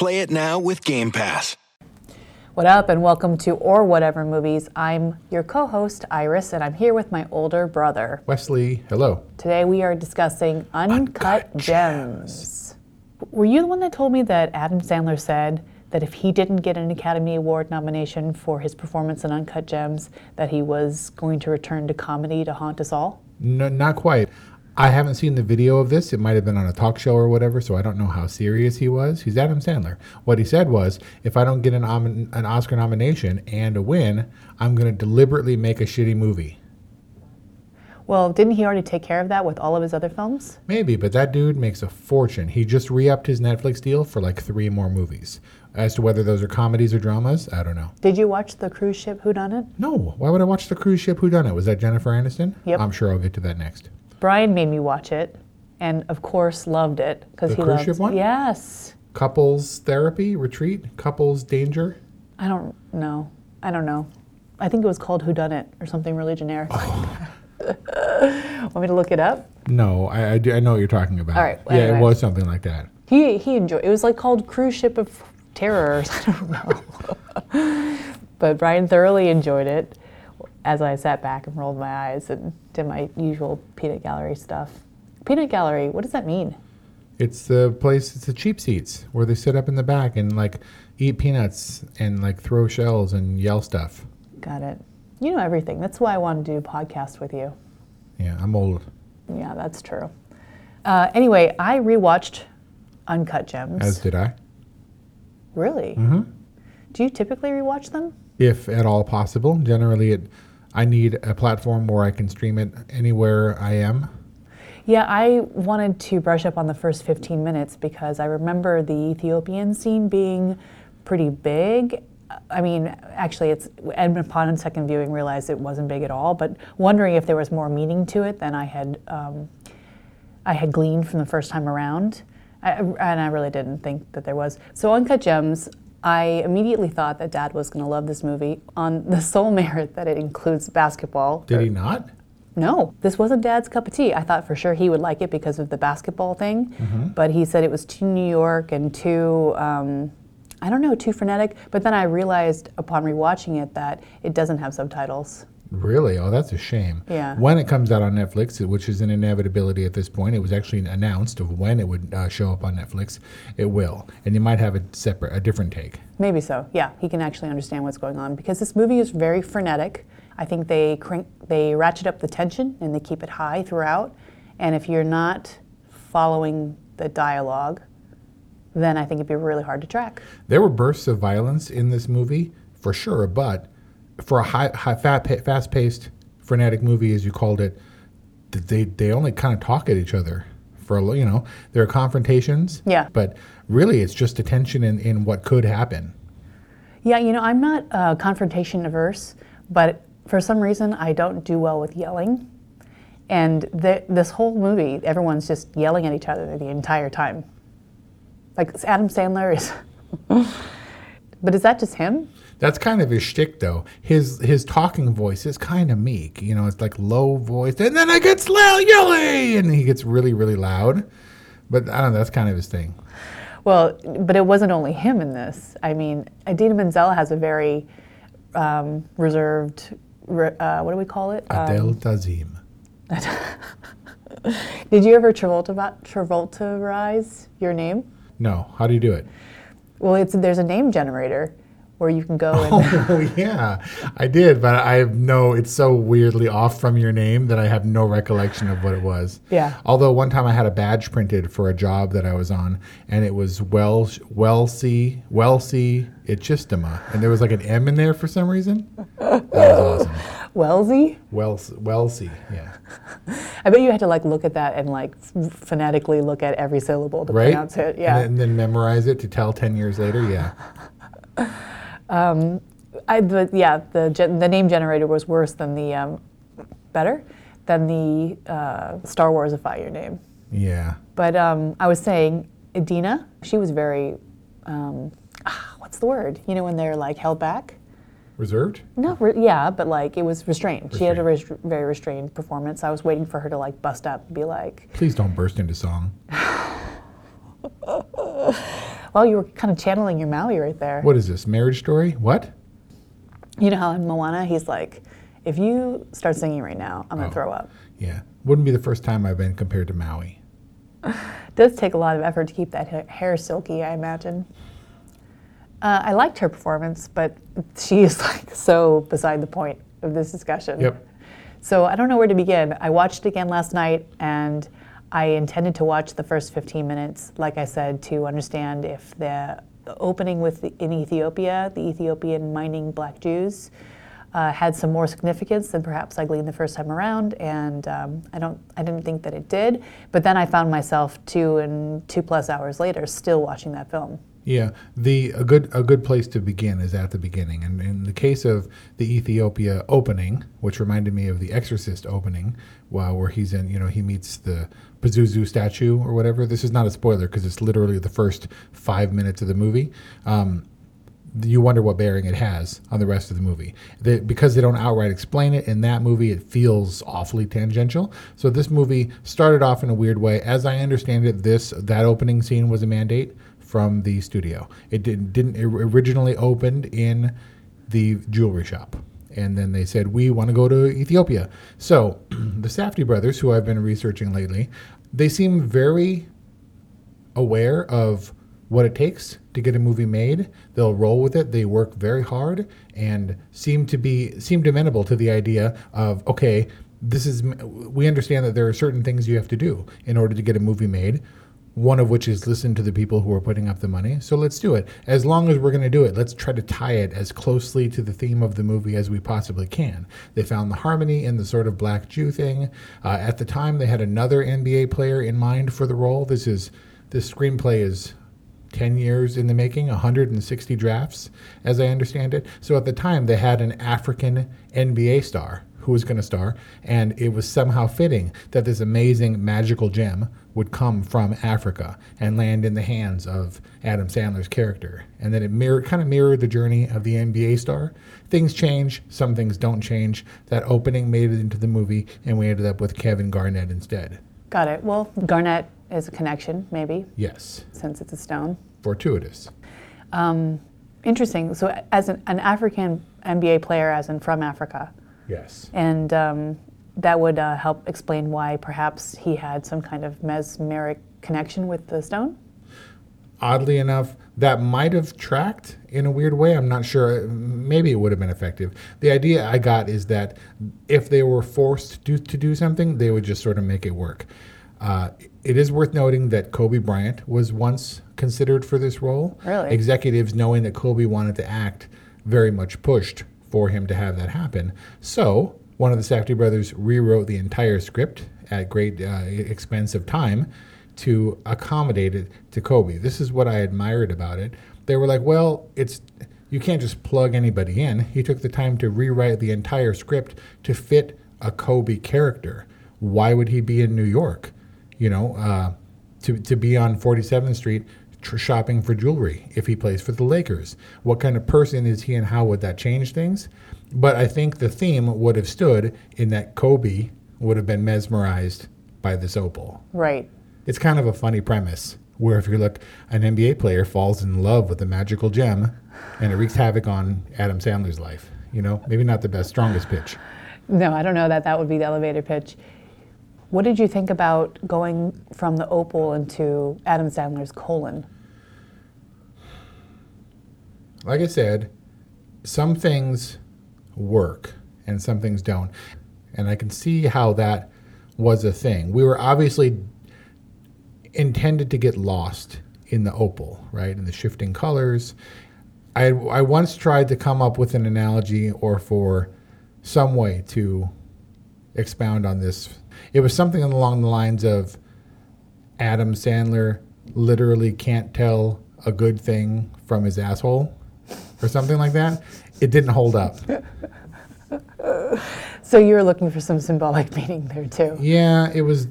Play it now with Game Pass. What up, and welcome to Or Whatever Movies. I'm your co host, Iris, and I'm here with my older brother. Wesley, hello. Today we are discussing Uncut, Gems. Were you the one that told me that Adam Sandler said that if he didn't get an Academy Award nomination for his performance in Uncut Gems, that he was going to return to comedy to haunt us all? No, not quite. I haven't seen the video of this. It might have been on a talk show or whatever, so I don't know how serious he was. He's Adam Sandler. What he said was, if I don't get an, om- an Oscar nomination and a win, I'm going to deliberately make a shitty movie. Well, didn't he already take care of that with all of his other films? Maybe, but that dude makes a fortune. He just re-upped his Netflix deal for like three more movies. As to whether those are comedies or dramas, I don't know. Did you watch the cruise ship Who Done It? No, why would I watch the cruise ship Who Done It? Was that Jennifer Aniston? Yep. I'm sure I'll get to that next. Brian made me watch it, and of course loved it because The he cruise loved ship one? Yes. Couples therapy retreat, couples danger. I don't know. I don't know. I think it was called Who Done It or something really generic. Oh. Want me to look it up? No, I, I, do- I know what you're talking about. All right, Yeah, anyway. it was something like that. He he enjoyed. It was like called Cruise Ship of Terrors. I don't know. but Brian thoroughly enjoyed it as I sat back and rolled my eyes and did my usual peanut gallery stuff. Peanut gallery. What does that mean? It's the place. It's the cheap seats where they sit up in the back and like eat peanuts and like throw shells and yell stuff. Got it. You know everything. That's why I wanted to do a podcast with you. Yeah, I'm old. Yeah, that's true. Uh, anyway, I rewatched Uncut Gems. As did I, really? Mm-hmm. Do you typically rewatch them? if at all possible. Generally, it. I need a platform where I can stream it anywhere I am. Yeah, I wanted to brush up on the first 15 minutes because I remember the Ethiopian scene being pretty big. I mean, actually, it's and upon second viewing realized it wasn't big at all. But wondering if there was more meaning to it than I had um, I had gleaned from the first time around, I, and I really didn't think that there was. So Uncut Gems, I immediately thought that Dad was going to love this movie on the sole merit that it includes basketball. Did he not? No, this wasn't Dad's cup of tea. I thought for sure he would like it because of the basketball thing, but he said it was too New York and too, um, I don't know, too frenetic. But then I realized upon rewatching it that it doesn't have subtitles. Really? Oh, that's a shame. Yeah. When it comes out on Netflix, which is an inevitability at this point, it was actually announced of when it would uh, show up on Netflix. It will, and you might have a separate, a different take. Maybe so. Yeah, he can actually understand what's going on because this movie is very frenetic. I think they crank, they ratchet up the tension and they keep it high throughout. And if you're not following the dialogue, then I think it'd be really hard to track. There were bursts of violence in this movie, for sure, but for a high, high fat, fast-paced, frenetic movie, as you called it, they they only kind of talk at each other for a you know there are confrontations. Yeah. But really, it's just a tension in, in what could happen. Yeah, you know, I'm not uh, confrontation averse, but for some reason I don't do well with yelling. And the, this whole movie, everyone's just yelling at each other the entire time. Like Adam Sandler is. but is that just him? That's kind of his shtick, though. His his talking voice is kind of meek. You know, it's like low voice, and then it gets loud, yelling, and he gets really, really loud. But I don't know. That's kind of his thing. Well, but it wasn't only him in this. I mean, Idina Menzel has a very um, reserved, uh, what do we call it? Adel Adele Dazim. did you ever Travolta Travoltarize your name? No, how do you do it? Well, it's there's a name generator where you can go and Oh yeah, I did, but I have no. It's so weirdly off from your name that I have no recollection of what it was. Yeah. Although one time I had a badge printed for a job that I was on, and it was Welsh, Welsey, Welsey Itchistima, and there was like an M in there for some reason. That was awesome. Wellesley? Wells, Wellsy, yeah. I bet you had to like look at that and like f- phonetically look at every syllable to Right? pronounce it. Yeah. And then, and then memorize it to tell 10 years later, yeah. um, I, the, yeah, the, gen- the name generator was worse than the, um, better than the uh, Star Warsify your name. Yeah. But um, I was saying, Idina, she was very, um, ah, what's the word? You know, when they're like held back? Reserved? No, re- yeah, but like it was restrained. She had a res- very restrained performance. I was waiting for her to like bust up and be like, Please don't burst into song. well, you were kind of channeling your Maui right there. What is this, marriage story? What? You know how in Moana, he's like, if you start singing right now, I'm going Oh. to throw up. Yeah. Wouldn't be the first time I've been compared to Maui. Does take a lot of effort to keep that ha- hair silky, I imagine. Uh, I liked her performance, but she is like so beside the point of this discussion. Yep. So I don't know where to begin. I watched it again last night, and I intended to watch the first 15 minutes, like I said, to understand if the, opening with the, in Ethiopia, the Ethiopian mining black Jews, uh, had some more significance than perhaps I gleaned the first time around, and um, I don't, I didn't think that it did. But then I found myself two and two plus hours later still watching that film. Yeah, the a good a good place to begin is at the beginning, and in the case of the Ethiopia opening, which reminded me of the Exorcist opening, where he's in, you know, he meets the Pazuzu statue or whatever. This is not a spoiler because it's literally the first five minutes of the movie. Um, you wonder what bearing it has on the rest of the movie. They, because they don't outright explain it in that movie, it feels awfully tangential. So this movie started off in a weird way. As I understand it, this that opening scene was a mandate from the studio. It didn't, didn't it originally opened in the jewelry shop. And then they said, we want to go to Ethiopia. So the Safdie brothers, who I've been researching lately, they seem very aware of what it takes to get a movie made. They'll roll with it. They work very hard and seem to be seem amenable to the idea of okay, this is we understand that there are certain things you have to do in order to get a movie made. One of which is listen to the people who are putting up the money. So let's do it. As long as we're going to do it, let's try to tie it as closely to the theme of the movie as we possibly can. They found the harmony in the sort of black Jew thing. Uh, at the time, they had another NBA player in mind for the role. This is this screenplay is 10 years in the making, 160 drafts, as I understand it. So at the time, they had an African NBA star who was going to star, and it was somehow fitting that this amazing magical gem would come from Africa and land in the hands of Adam Sandler's character. And then it mirror, kind of mirrored the journey of the NBA star. Things change, some things don't change. That opening made it into the movie, and we ended up with Kevin Garnett instead. Got it. Well, Garnett is a connection, maybe, Yes, since it's a stone. fortuitous. Um, interesting. So, as an, an African NBA player, as in from Africa, Yes. and um, that would uh, help explain why perhaps he had some kind of mesmeric connection with the stone. oddly enough, that might have tracked in a weird way. I'm not sure. Maybe it would have been effective. The idea I got is that if they were forced to, to do something, they would just sort of make it work. Uh, it is worth noting that Kobe Bryant was once considered for this role. Really? Executives, knowing that Kobe wanted to act, very much pushed for him to have that happen. So, one of the Safdie brothers rewrote the entire script at great uh, expense of time to accommodate it to Kobe. This is what I admired about it. They were like, well, it's you can't just plug anybody in. He took the time to rewrite the entire script to fit a Kobe character. Why would he be in New York? You know, uh, to to be on 47th Street tr- shopping for jewelry if he plays for the Lakers. What kind of person is he, and how would that change things? But I think the theme would have stood in that Kobe would have been mesmerized by this opal. Right. It's kind of a funny premise where if you look, an NBA player falls in love with a magical gem and it wreaks havoc on Adam Sandler's life. You know, maybe not the best, strongest pitch. No, I don't know that that would be the elevator pitch. What did you think about going from the opal into Adam Sandler's colon? Like I said, some things work and some things don't. And I can see how that was a thing. We were obviously intended to get lost in the opal, right? In the shifting colors. I, I once tried to come up with an analogy or for some way to expound on this. It was something along the lines of Adam Sandler literally can't tell a good thing from his asshole or something like that. It didn't hold up. So you were looking for some symbolic meaning there too. Yeah, it was.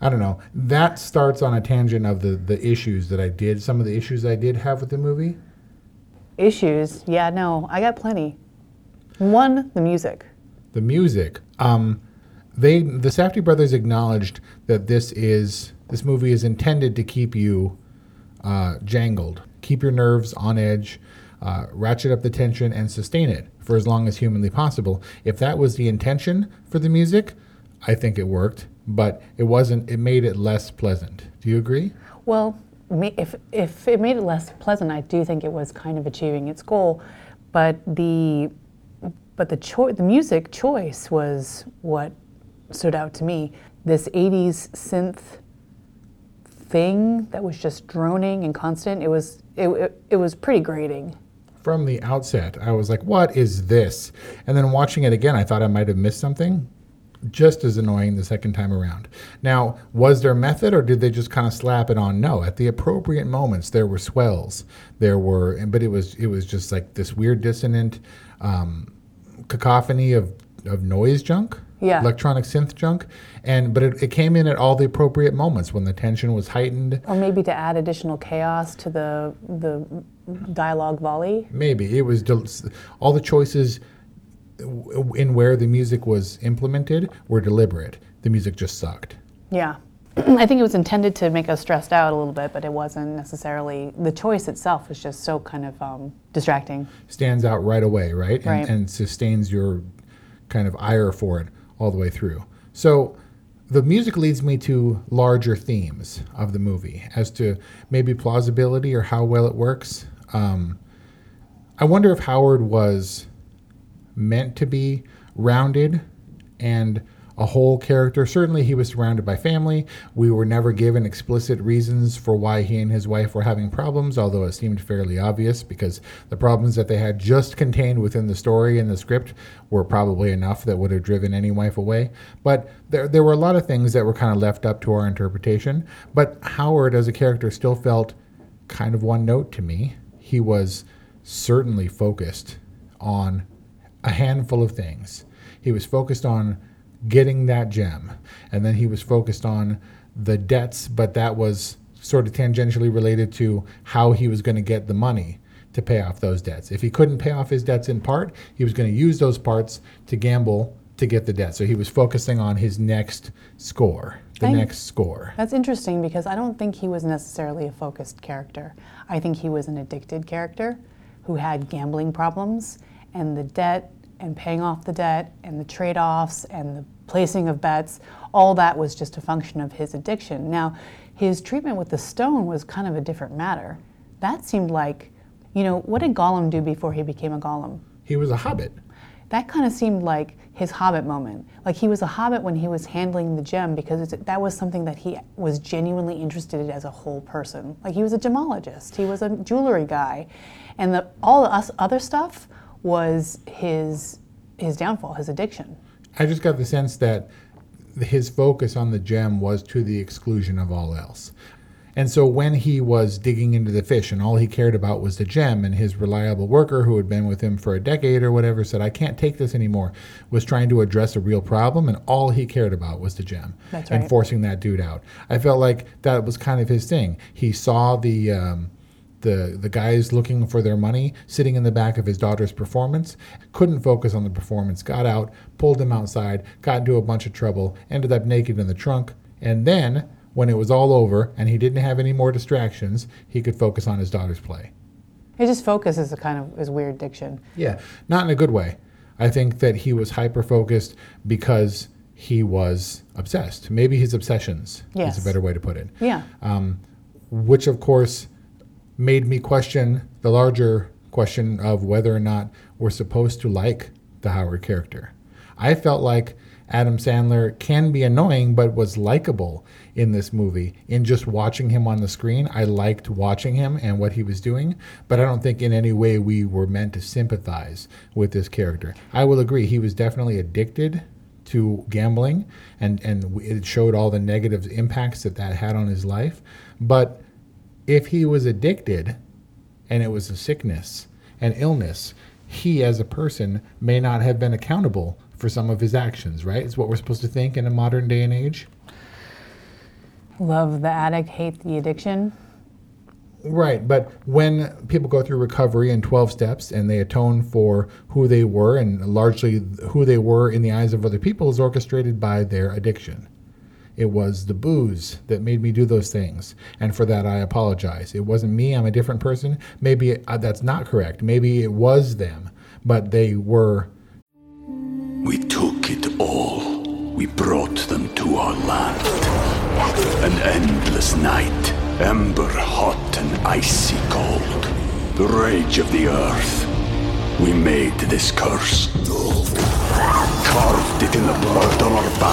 I don't know. That starts on a tangent of the the issues that I did. Some of the issues I did have with the movie. Issues? Yeah, no, I got plenty. One, the music. The music. Um, they the Safdie brothers acknowledged that this is this movie is intended to keep you uh, jangled, keep your nerves on edge, uh, ratchet up the tension, and sustain it for as long as humanly possible. If that was the intention for the music, I think it worked, but it wasn't. It made it less pleasant. Do you agree? Well, if if it made it less pleasant, I do think it was kind of achieving its goal, but the but the cho- the music choice was what stood out to me. This 80s synth thing that was just droning and constant. It was it, it, it was pretty grating. From the outset, I was like, "What is this?" And then watching it again, I thought I might have missed something. Just as annoying the second time around. Now, was there method, or did they just kind of slap it on? No, at the appropriate moments, there were swells. There were, but it was it was just like this weird dissonant um, cacophony of of noise junk, Yeah. electronic synth junk, and but it, it came in at all the appropriate moments when the tension was heightened. Or maybe to add additional chaos to the the dialogue volley. Maybe it was del- all the choices in where the music was implemented were deliberate. The music just sucked. Yeah. I think it was intended to make us stressed out a little bit, but it wasn't necessarily. The choice itself was just so kind of um, distracting. Stands out right away, right? And, Right. and sustains your kind of ire for it all the way through. So the music leads me to larger themes of the movie as to maybe plausibility or how well it works. Um, I wonder if Howard was meant to be rounded and a whole character. Certainly, he was surrounded by family. We were never given explicit reasons for why he and his wife were having problems, although it seemed fairly obvious because the problems that they had just contained within the story and the script were probably enough that would have driven any wife away. But there, there were a lot of things that were kind of left up to our interpretation. But Howard, as a character, still felt kind of one note to me. He was certainly focused on a handful of things. He was focused on getting that gem, and then he was focused on the debts, but that was sort of tangentially related to how he was going to get the money to pay off those debts. If he couldn't pay off his debts in part, he was going to use those parts to gamble to get the debt. So he was focusing on his next score, the next score. That's interesting because I don't think he was necessarily a focused character. I think he was an addicted character who had gambling problems, and the debt and paying off the debt and the trade offs and the placing of bets, all that was just a function of his addiction. Now, his treatment with the stone was kind of a different matter. That seemed like, you know, what did Gollum do before he became a Gollum? He was a hobbit. that kind of seemed like his hobbit moment like he was a hobbit when he was handling the gem because it's, that was something that he was genuinely interested in as a whole person like he was a gemologist he was a jewelry guy and the, all the other stuff was his his downfall his addiction I just got the sense that his focus on the gem was to the exclusion of all else. And so when he was digging into the fish and all he cared about was the gem, and his reliable worker who had been with him for a decade or whatever said, I can't take this anymore, was trying to address a real problem, and all he cared about was the gem That's and forcing that dude out. I felt like that was kind of his thing. He saw the. Um, the, the guys looking for their money sitting in the back of his daughter's performance couldn't focus on the performance got out pulled him outside got into a bunch of trouble ended up naked in the trunk and then when it was all over and he didn't have any more distractions he could focus on his daughter's play. It just focus is a kind of his weird diction. Yeah not in a good way. I think that he was hyper focused because he was obsessed. Maybe his obsessions Yes. is a better way to put it. Yeah. Um, which of course made me question the larger question of whether or not we're supposed to like the Howard character. I felt like Adam Sandler can be annoying, but was likable in this movie. In just watching him on the screen, I liked watching him and what he was doing, but I don't think in any way we were meant to sympathize with this character. I will agree, he was definitely addicted to gambling and, and it showed all the negative impacts that that had on his life. But if he was addicted and it was a sickness and illness, he as a person may not have been accountable for some of his actions, right? Is what we're supposed to think in a modern day and age. Love the addict, hate the addiction. Right, but when people go through recovery in 12 steps and they atone for who they were and largely who they were in the eyes of other people is orchestrated by their addiction. It was the booze that made me do those things, and for that I apologize. It wasn't me, I'm a different person. Maybe it, uh, that's not correct. Maybe it was them, but they were. We took it all. We brought them to our land. An endless night, ember hot and icy cold. The rage of the earth. We made this curse. Carved it in the blood on our.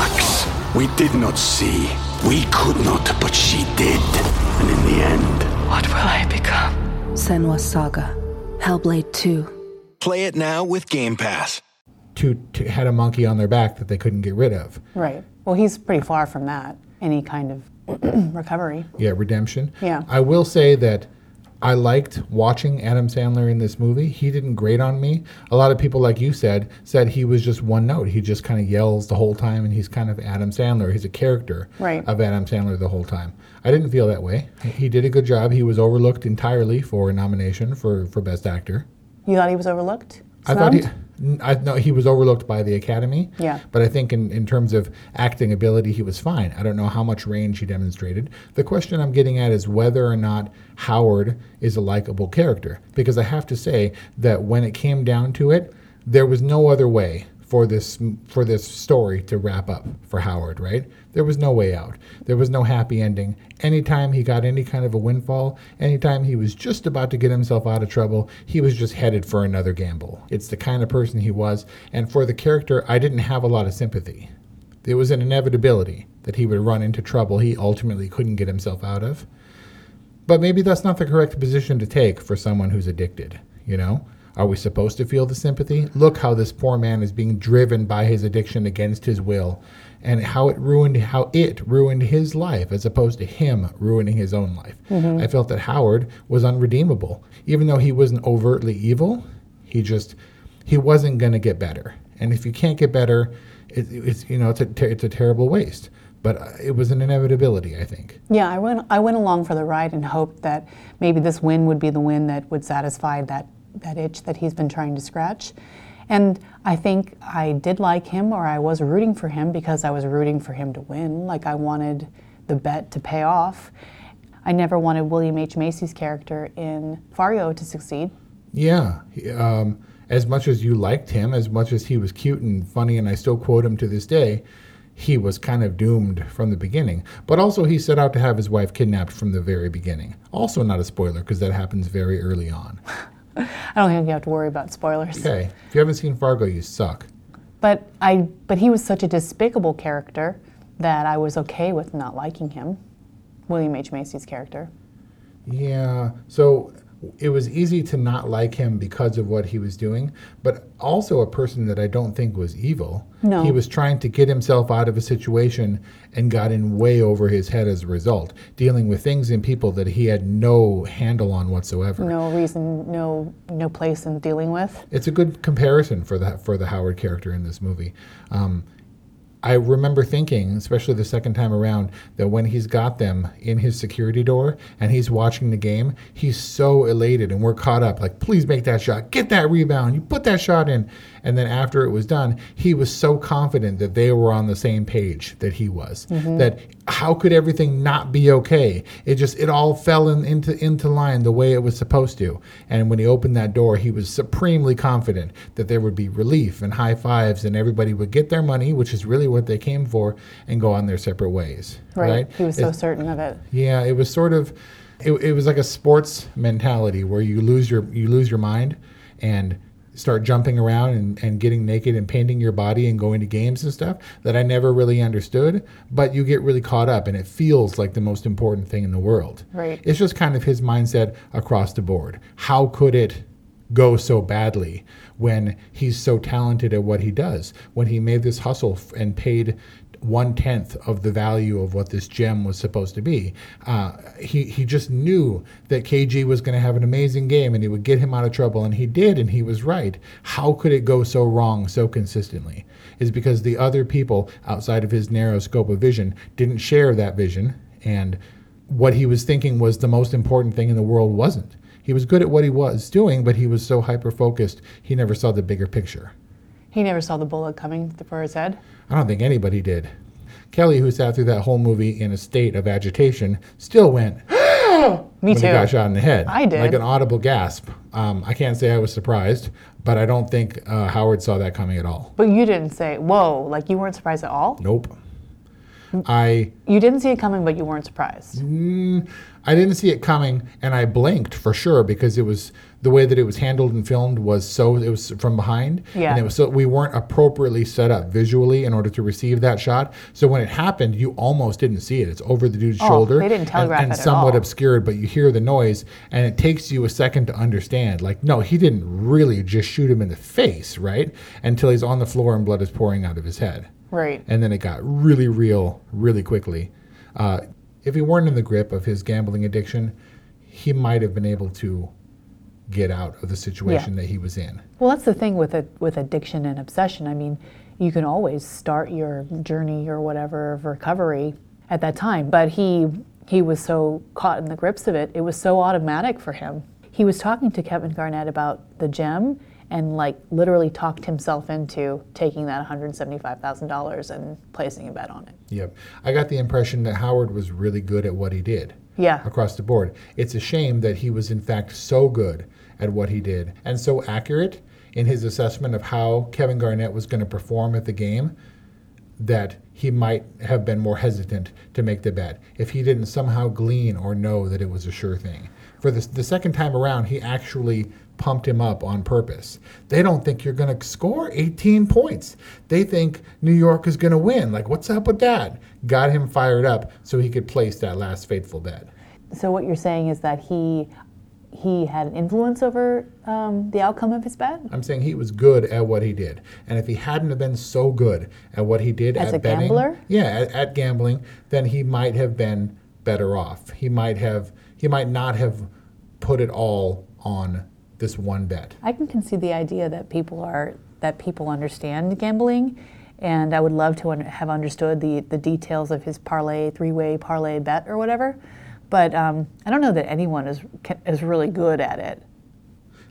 We did not see. We could not, but she did. And in the end, What will I become? Senua's Saga. Hellblade 2. Play it now with Game Pass. To, to had a monkey on their back that they couldn't get rid of. Right. Well, he's pretty far from that. Any kind of recovery. Yeah, redemption. Yeah. I will say that I liked watching Adam Sandler in this movie. He didn't grate on me. A lot of people, like you said, said he was just one note. He just kind of yells the whole time, and he's kind of Adam Sandler. He's a character Right. of Adam Sandler the whole time. I didn't feel that way. He did a good job. He was overlooked entirely for a nomination for, for Best Actor. You thought he was overlooked? I thought he, Snubbed? I know he was overlooked by the Academy. Yeah. But I think in, in terms of acting ability, he was fine. I don't know how much range he demonstrated. The question I'm getting at is whether or not Howard is a likable character. Because I have to say that when it came down to it, there was no other way for this for this story to wrap up for Howard, right? There was no way out. There was no happy ending. Anytime he got any kind of a windfall, anytime he was just about to get himself out of trouble, he was just headed for another gamble. It's the kind of person he was, and for the character, I didn't have a lot of sympathy. There was an inevitability that he would run into trouble he ultimately couldn't get himself out of. But maybe that's not the correct position to take for someone who's addicted, you know? Are we supposed to feel the sympathy? Look how this poor man is being driven by his addiction against his will and how it ruined how it ruined his life as opposed to him ruining his own life. I felt that Howard was unredeemable. Even though he wasn't overtly evil, he just he wasn't going to get better. And if you can't get better, it, it's you know it's a ter- it's a terrible waste. But uh, it was an inevitability, I think. Yeah, I went. I went along for the ride and hoped that maybe this win would be the win that would satisfy that that itch that he's been trying to scratch. And I think I did like him, or I was rooting for him because I was rooting for him to win. Like I wanted the bet to pay off. I never wanted William H Macy's character in Fargo to succeed. Yeah. Um, as much as you liked him, as much as he was cute and funny, and I still quote him to this day, he was kind of doomed from the beginning. But also, he set out to have his wife kidnapped from the very beginning. Also, not a spoiler because that happens very early on. I don't think you have to worry about spoilers. Okay. If you haven't seen Fargo, you suck. But I but he was such a despicable character that I was okay with not liking him. William H Macy's character. Yeah. So it was easy to not like him because of what he was doing, but also a person that I don't think was evil. No. He was trying to get himself out of a situation and got in way over his head as a result, dealing with things and people that he had no handle on whatsoever. No reason, no no place in dealing with. It's a good comparison for the for the Howard character in this movie. Um, I remember thinking, especially the second time around, that when he's got them in his security door and he's watching the game, he's so elated and we're caught up. Like, please make that shot, get that rebound, you put that shot in. And then after it was done, he was so confident that they were on the same page that he was. Mm-hmm. That how could everything not be okay? It just it all fell in, into into line the way it was supposed to. And when he opened that door, he was supremely confident that there would be relief and high fives, and everybody would get their money, which is really what they came for, and go on their separate ways. Right? He was so certain of it. yeah, it was sort of, it, it was like a sports mentality where you lose your you lose your mind, and start jumping around and, and getting naked and painting your body and going to games and stuff that I never really understood, but you get really caught up and it feels like the most important thing in the world. Right. It's just kind of his mindset across the board. How could it go so badly when he's so talented at what he does? When he made this hustle and paid one tenth of the value of what this gem was supposed to be. Uh, he he just knew that KG was going to have an amazing game and he would get him out of trouble, and he did, and he was right. How could it go so wrong so consistently? Is because the other people outside of his narrow scope of vision didn't share that vision, and what he was thinking was the most important thing in the world wasn't. He was good at what he was doing, but he was so hyper focused, he never saw the bigger picture. He never saw the bullet coming for his head. I don't think anybody did. Kelly, who sat through that whole movie in a state of agitation, still went Me when too. he got shot in the head. I did. Like an audible gasp. Um, I can't say I was surprised, but I don't think uh, Howard saw that coming at all. But you didn't say, whoa, like you weren't surprised at all? Nope. I You didn't see it coming, but you weren't surprised. Mm. I didn't see it coming, and I blinked for sure because it was the way that it was handled and filmed was so it was from behind, Yeah. and it was so we weren't appropriately set up visually in order to receive that shot. So when it happened, you almost didn't see it. It's over the dude's Oh, shoulder, they didn't telegraph and, and somewhat all. obscured, but you hear the noise, and it takes you a second to understand. Like, no, he didn't really just shoot him in the face, right? Until he's on the floor and blood is pouring out of his head Right. and then it got really real really quickly. Uh, if he weren't in the grip of his gambling addiction, he might have been able to get out of the situation that he was in. Well, that's the thing with it, with addiction and obsession. I mean, you can always start your journey or whatever of recovery at that time, but he he was so caught in the grips of it. It was so automatic for him. He was talking to Kevin Garnett about the gem and like literally talked himself into taking that $175,000 and placing a bet on it. Yep. I got the impression that Howard was really good at what he did. Yeah. Across the board. It's a shame that he was in fact so good at what he did and so accurate in his assessment of how Kevin Garnett was going to perform at the game that he might have been more hesitant to make the bet if he didn't somehow glean or know that it was a sure thing. For the, the second time around, he actually pumped him up on purpose. They don't think you're going to score 18 points. They think New York is going to win. Like, what's up with that? Got him fired up so he could place that last fateful bet. So what you're saying is that he he had an influence over um, the outcome of his bet? I'm saying he was good at what he did. And if he hadn't have been so good at what he did As at a betting, gambler? yeah, at, at gambling, then he might have been better off. He might have he might not have put it all on this one bet. I can concede the idea that people are that people understand gambling, and I would love to un- have understood the the details of his parlay three way parlay bet or whatever. But um, I don't know that anyone is ca- is really good at it.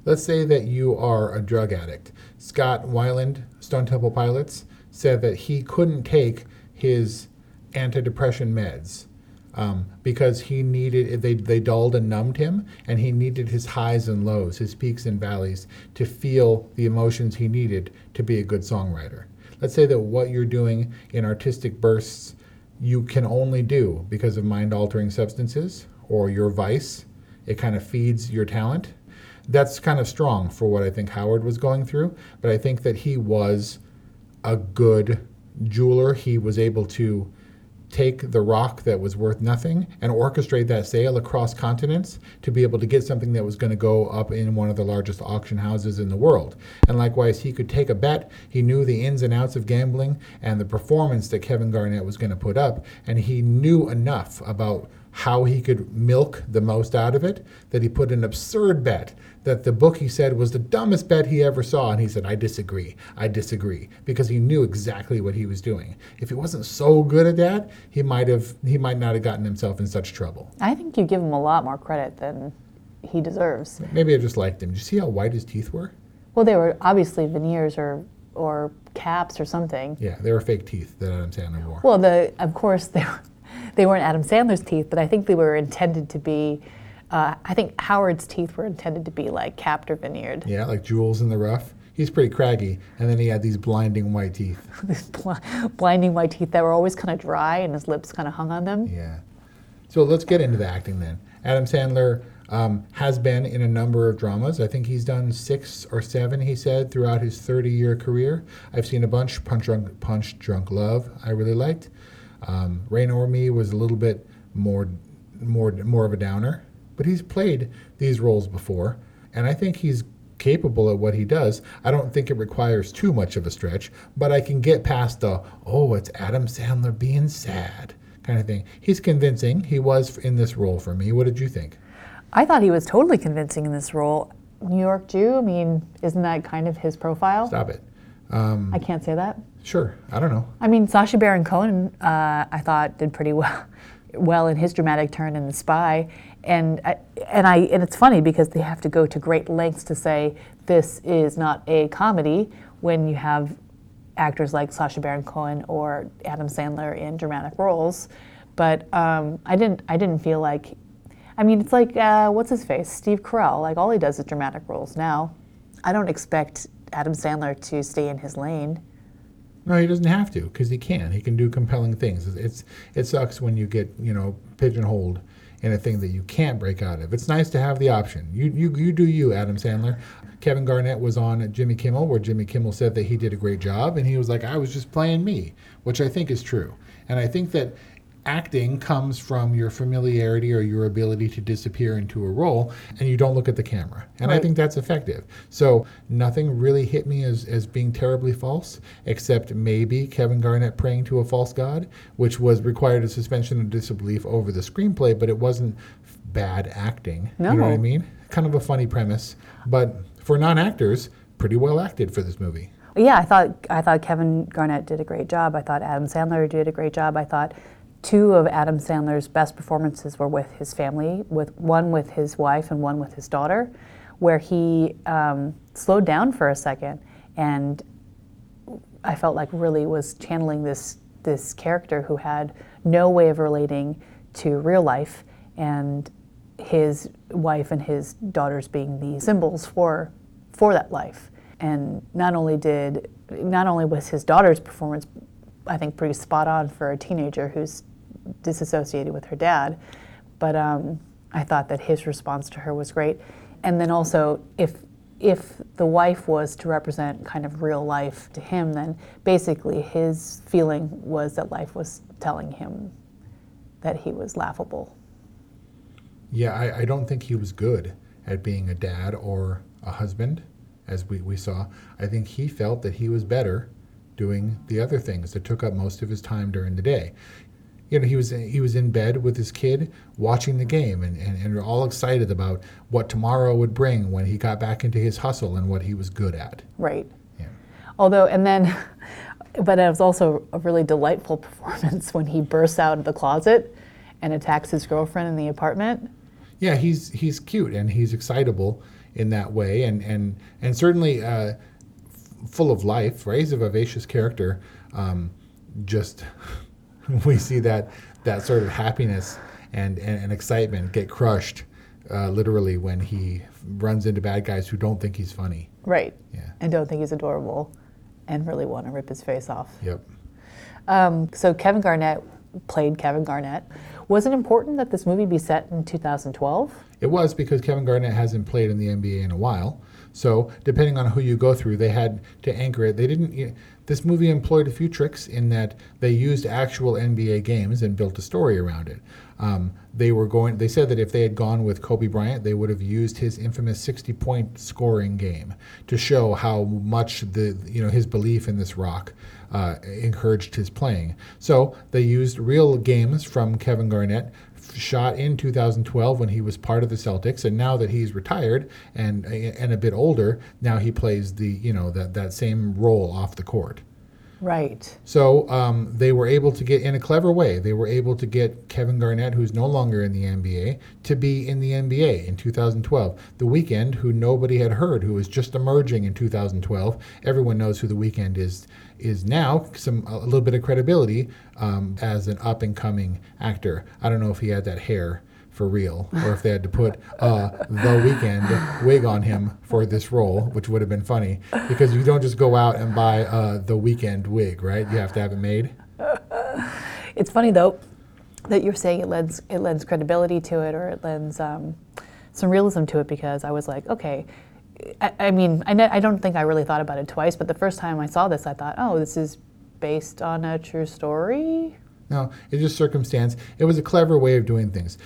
Let's say that you are a drug addict. Scott Weiland, Stone Temple Pilots, said that he couldn't take his antidepressant meds um, because he needed they they dulled and numbed him, and he needed his highs and lows, his peaks and valleys, to feel the emotions he needed to be a good songwriter. Let's say that what you're doing in artistic bursts you can only do because of mind altering substances or your vice. It kind of feeds your talent. That's kind of strong for what I think Howard was going through, but I think that he was a good jeweler. He was able to take the rock that was worth nothing and orchestrate that sale across continents to be able to get something that was going to go up in one of the largest auction houses in the world. And likewise, he could take a bet. He knew the ins and outs of gambling and the performance that Kevin Garnett was going to put up, and he knew enough about how he could milk the most out of it that he put an absurd bet that the book he said was the dumbest bet he ever saw. And he said i disagree. I disagree. Because he knew exactly what he was doing. If he wasn't so good at that he might have he might not have gotten himself in such trouble. I think you give him a lot more credit than he deserves. maybe i just liked him. Did you see how white his teeth were? Well, they were obviously veneers or or caps or something. yeah they were fake teeth that adam sandler wore. Well, the of course they were, they weren't Adam Sandler's teeth, but I think they were intended to be. Uh, I think Howard's teeth were intended to be like capped or veneered. yeah like jewels in the rough he's pretty craggy and then he had these blinding white teeth These bl- blinding white teeth that were always kind of dry and his lips kind of hung on them. Yeah. So let's get into the acting then. Adam Sandler Um, has been in a number of dramas. I think he's done six or seven, he said, throughout his 30 year career. I've seen a bunch. Punch Drunk, Punch Drunk Love, I really liked. Um, Reign Over Me was a little bit more, more, more of a downer, but he's played these roles before, and I think he's capable at what he does. I don't think it requires too much of a stretch, but I can get past the, oh, it's Adam Sandler being sad kind of thing. He's convincing. He was in this role for me. What did you think? I thought he was totally convincing in this role. New York Jew, I mean, isn't that kind of his profile? Stop it. I can't say that. Sure. I don't know. I mean, Sacha Baron Cohen, uh, I thought did pretty well, well in his dramatic turn in The Spy, and I, and I and it's funny because they have to go to great lengths to say this is not a comedy when you have actors like Sacha Baron Cohen or Adam Sandler in dramatic roles, but um, I didn't I didn't feel like, I mean, it's like uh, what's his face, Steve Carell, like all he does is dramatic roles now. I don't expect Adam Sandler to stay in his lane. No, he doesn't have to because he can. He can do compelling things. It's, it sucks when you get you know pigeonholed in a thing that you can't break out of. It's nice to have the option. You you you do you, Adam Sandler. Kevin Garnett was on Jimmy Kimmel where Jimmy Kimmel said that he did a great job and he was like I was just playing me, which I think is true. And I think that acting comes from your familiarity or your ability to disappear into a role and you don't look at the camera. And I think that's effective. So nothing really hit me as, as being terribly false, except maybe Kevin Garnett praying to a false god, which was required a suspension of disbelief over the screenplay, but it wasn't bad acting. You know what I mean? Kind of a funny premise, but for non-actors, pretty well acted for this movie. Yeah, I thought I thought Kevin Garnett did a great job. I thought Adam Sandler did a great job. I thought two of Adam Sandler's best performances were with his family, with one with his wife and one with his daughter, where he um, slowed down for a second and I felt like really was channeling this this character who had no way of relating to real life and his wife and his daughters being the symbols for for that life. And not only did not only was his daughter's performance I think pretty spot on for a teenager who's disassociated with her dad, but um, I thought that his response to her was great. And then also if if the wife was to represent kind of real life to him, then basically his feeling was that life was telling him that he was laughable. Yeah, I, I don't think he was good at being a dad or a husband, as we, we saw. I think he felt that he was better doing the other things that took up most of his time during the day. You know, he was he was in bed with his kid watching the game and, and, and all excited about what tomorrow would bring when he got back into his hustle and what he was good at. Right. Yeah. Although, and then, but it was also a really delightful performance when he bursts out of the closet and attacks his girlfriend in the apartment. Yeah, he's he's cute and he's excitable in that way, and and and certainly uh, f- full of life. Right, he's a vivacious character. Um, just we see that that sort of happiness and and, and excitement get crushed uh, literally when he runs into bad guys who don't think he's funny. Right. Yeah. And don't think he's adorable and really want to rip his face off. Yep. Um, so Kevin Garnett played Kevin Garnett. Was it important that this movie be set in 2012? It was because Kevin Garnett hasn't played in the NBA in a while. So, depending on who you go through, they had to anchor it. They didn't. You this movie employed a few tricks in that they used actual NBA games and built a story around it. Um, they were going. They said that if they had gone with Kobe Bryant, they would have used his infamous 60-point scoring game to show how much the you know his belief in this rock uh, encouraged his playing. So they used real games from Kevin Garnett, shot in 2012 when he was part of the Celtics, and now that he's retired and and a bit older, now he plays the you know that that same role off the court. Right. So um, they were able to get in a clever way. They were able to get Kevin Garnett, who's no longer in the NBA, to be in the NBA in 2012. The Weeknd, who nobody had heard, who was just emerging in 2012. Everyone knows who the Weeknd is is now. Some a little bit of credibility um, as an up and coming actor. I don't know if he had that hair for real, or if they had to put uh, the Weeknd wig on him for this role, which would have been funny because you don't just go out and buy uh, the Weeknd wig, right? You have to have it made. It's funny though that you're saying it lends it lends credibility to it or it lends um, some realism to it because I was like, okay. I, I mean, I, ne- I don't think I really thought about it twice, but the first time I saw this, I thought, oh, this is based on a true story. No, it's just circumstance. It was a clever way of doing things.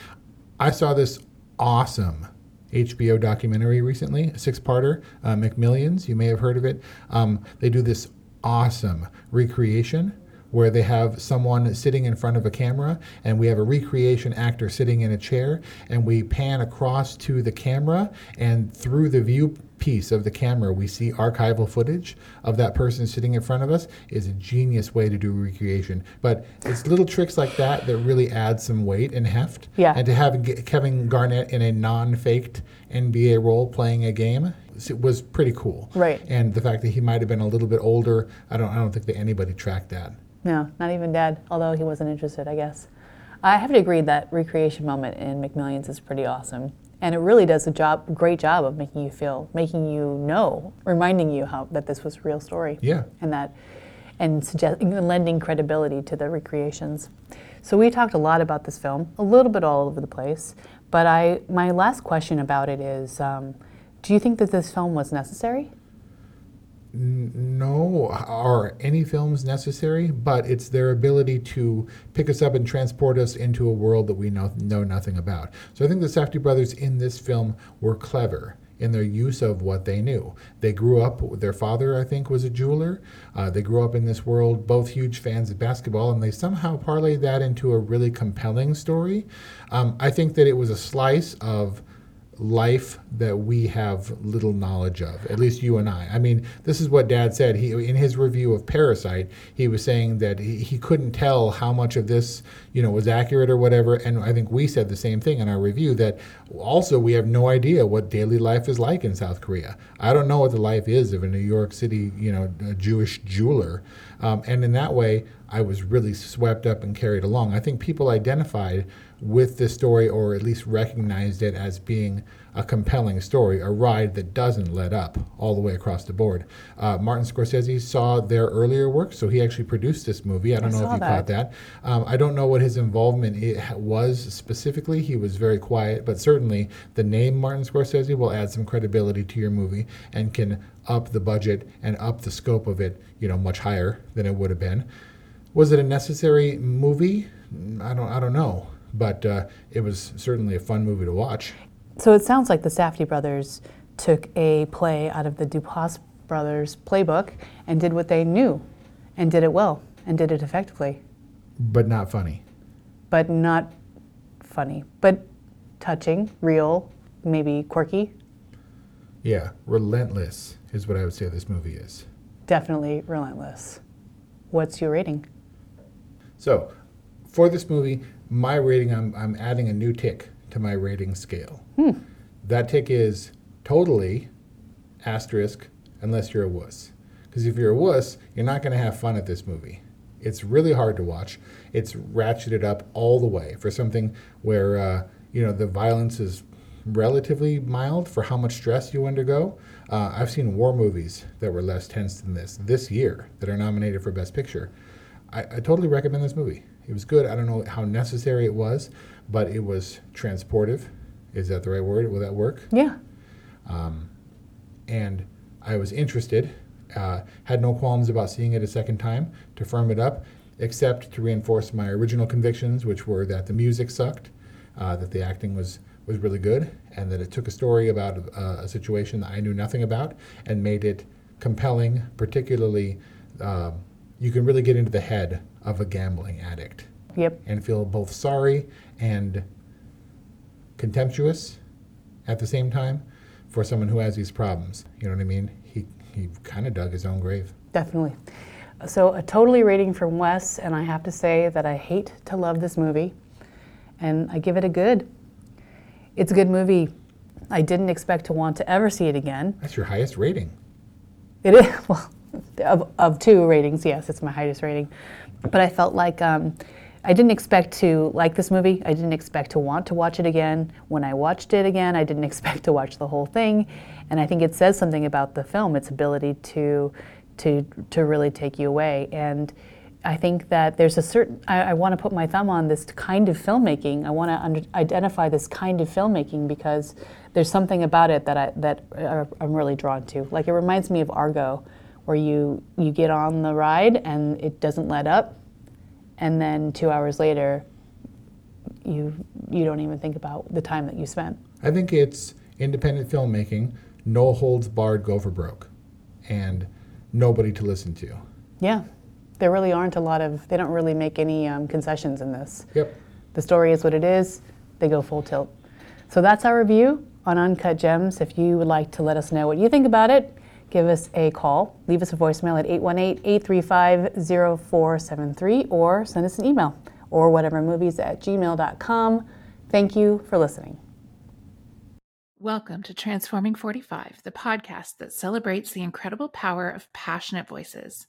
I saw this awesome HBO documentary recently, a six-parter, uh, McMillions. You may have heard of it. Um, they do this awesome recreation where they have someone sitting in front of a camera and we have a recreation actor sitting in a chair and we pan across to the camera and through the view piece of the camera we see archival footage of that person sitting in front of us. Is a genius way to do recreation. But it's little tricks like that that really add some weight and heft. Yeah. and to have kevin garnett in a non-faked nba role playing a game it was pretty cool. Right. and the fact that he might have been a little bit older i don't i don't think that anybody tracked that No, not even dad, although he wasn't interested, I guess. I have to agree that recreation moment in McMillions is pretty awesome. And it really does a job, great job of making you feel, making you know, reminding you how that this was a real story. Yeah. And that, and suggest, lending credibility to the recreations. So we talked a lot about this film, a little bit all over the place. But I, my last question about it is, um, do you think that this film was necessary? No are any films necessary but it's their ability to pick us up and transport us into a world that we know, know nothing about. So i think the safdie brothers in this film were clever in their use of what they knew. They grew up their father i think was a jeweler. Uh, they grew up in this world both huge fans of basketball and they somehow parlayed that into a really compelling story. Um, i think that it was a slice of life that we have little knowledge of at least you and i. I mean this is what dad said. He in his review of parasite he was saying that he, he couldn't tell how much of this you know was accurate or whatever. And i think we said the same thing in our review that also we have no idea what daily life is like in south korea. I don't know what the life is of a new york city you know jewish jeweler. Um, and in that way i was really swept up and carried along. I think people identified with this story, or at least recognized it as being a compelling story, a ride that doesn't let up all the way across the board. Uh, Martin Scorsese saw their earlier work, so he actually produced this movie. I don't I know if you caught that. Um, I don't know what his involvement was specifically. He was very quiet, but certainly the name Martin Scorsese will add some credibility to your movie and can up the budget and up the scope of it, you know, much higher than it would have been. Was it a necessary movie? I don't. I don't know, but uh, it was certainly a fun movie to watch. So it sounds like the Safdie brothers took a play out of the Duplass brothers playbook and did what they knew and did it well and did it effectively, But not funny. but not funny, but touching, real, maybe quirky, Yeah, relentless is what I would say this movie is. definitely relentless. What's your rating? So, for this movie, my rating, I'm, I'm adding a new tick to my rating scale. That tick is totally asterisk unless you're a wuss. Because if you're a wuss, you're not going to have fun at this movie. It's really hard to watch. It's ratcheted up all the way for something where uh, you know the violence is relatively mild for how much stress you undergo. Uh, I've seen war movies that were less tense than this this year that are nominated for Best Picture. I, I totally recommend this movie. It was good. I don't know how necessary it was, but it was transportive. Is that the right word? Will that work? Yeah. and I was interested. Uh, had no qualms about seeing it a second time to firm it up, except to reinforce my original convictions, which were that the music sucked, uh, that the acting was was really good, and that it took a story about uh, a situation that I knew nothing about and made it compelling. Particularly, um you can really get into the head of a gambling addict Yep. and feel both sorry and contemptuous at the same time for someone who has these problems. You know what I mean? He he kind of dug his own grave. Definitely. So, a totally rating from Wes, and I have to say that I hate to love this movie, and I give it a good. It's a good movie. I didn't expect to want to ever see it again. That's your highest rating. It is, well, of, of two ratings, yes, it's my highest rating. But I felt like um, I didn't expect to like this movie. I didn't expect to want to watch it again. When I watched it again, I didn't expect to watch the whole thing. And I think it says something about the film, its ability to, to, to really take you away. And I think that there's a certain, I, I want to put my thumb on this kind of filmmaking. I want to under, identify this kind of filmmaking because there's something about it that, I, that uh, I'm really drawn to. Like it reminds me of Argo, where you, you get on the ride and it doesn't let up. And then two hours later, you, you don't even think about the time that you spent. I think it's independent filmmaking, no holds barred, go for broke, and nobody to listen to. Yeah, there really aren't a lot of, they don't really make any um, concessions in this. Yep. The story is what it is, they go full tilt. So that's our review on Uncut Gems. If you would like to let us know what you think about it, give us a call. Leave us a voicemail at 818 835 0473 or send us an email or whatever movies at gmail.com. Thank you for listening. Welcome to Transforming 45, the podcast that celebrates the incredible power of passionate voices.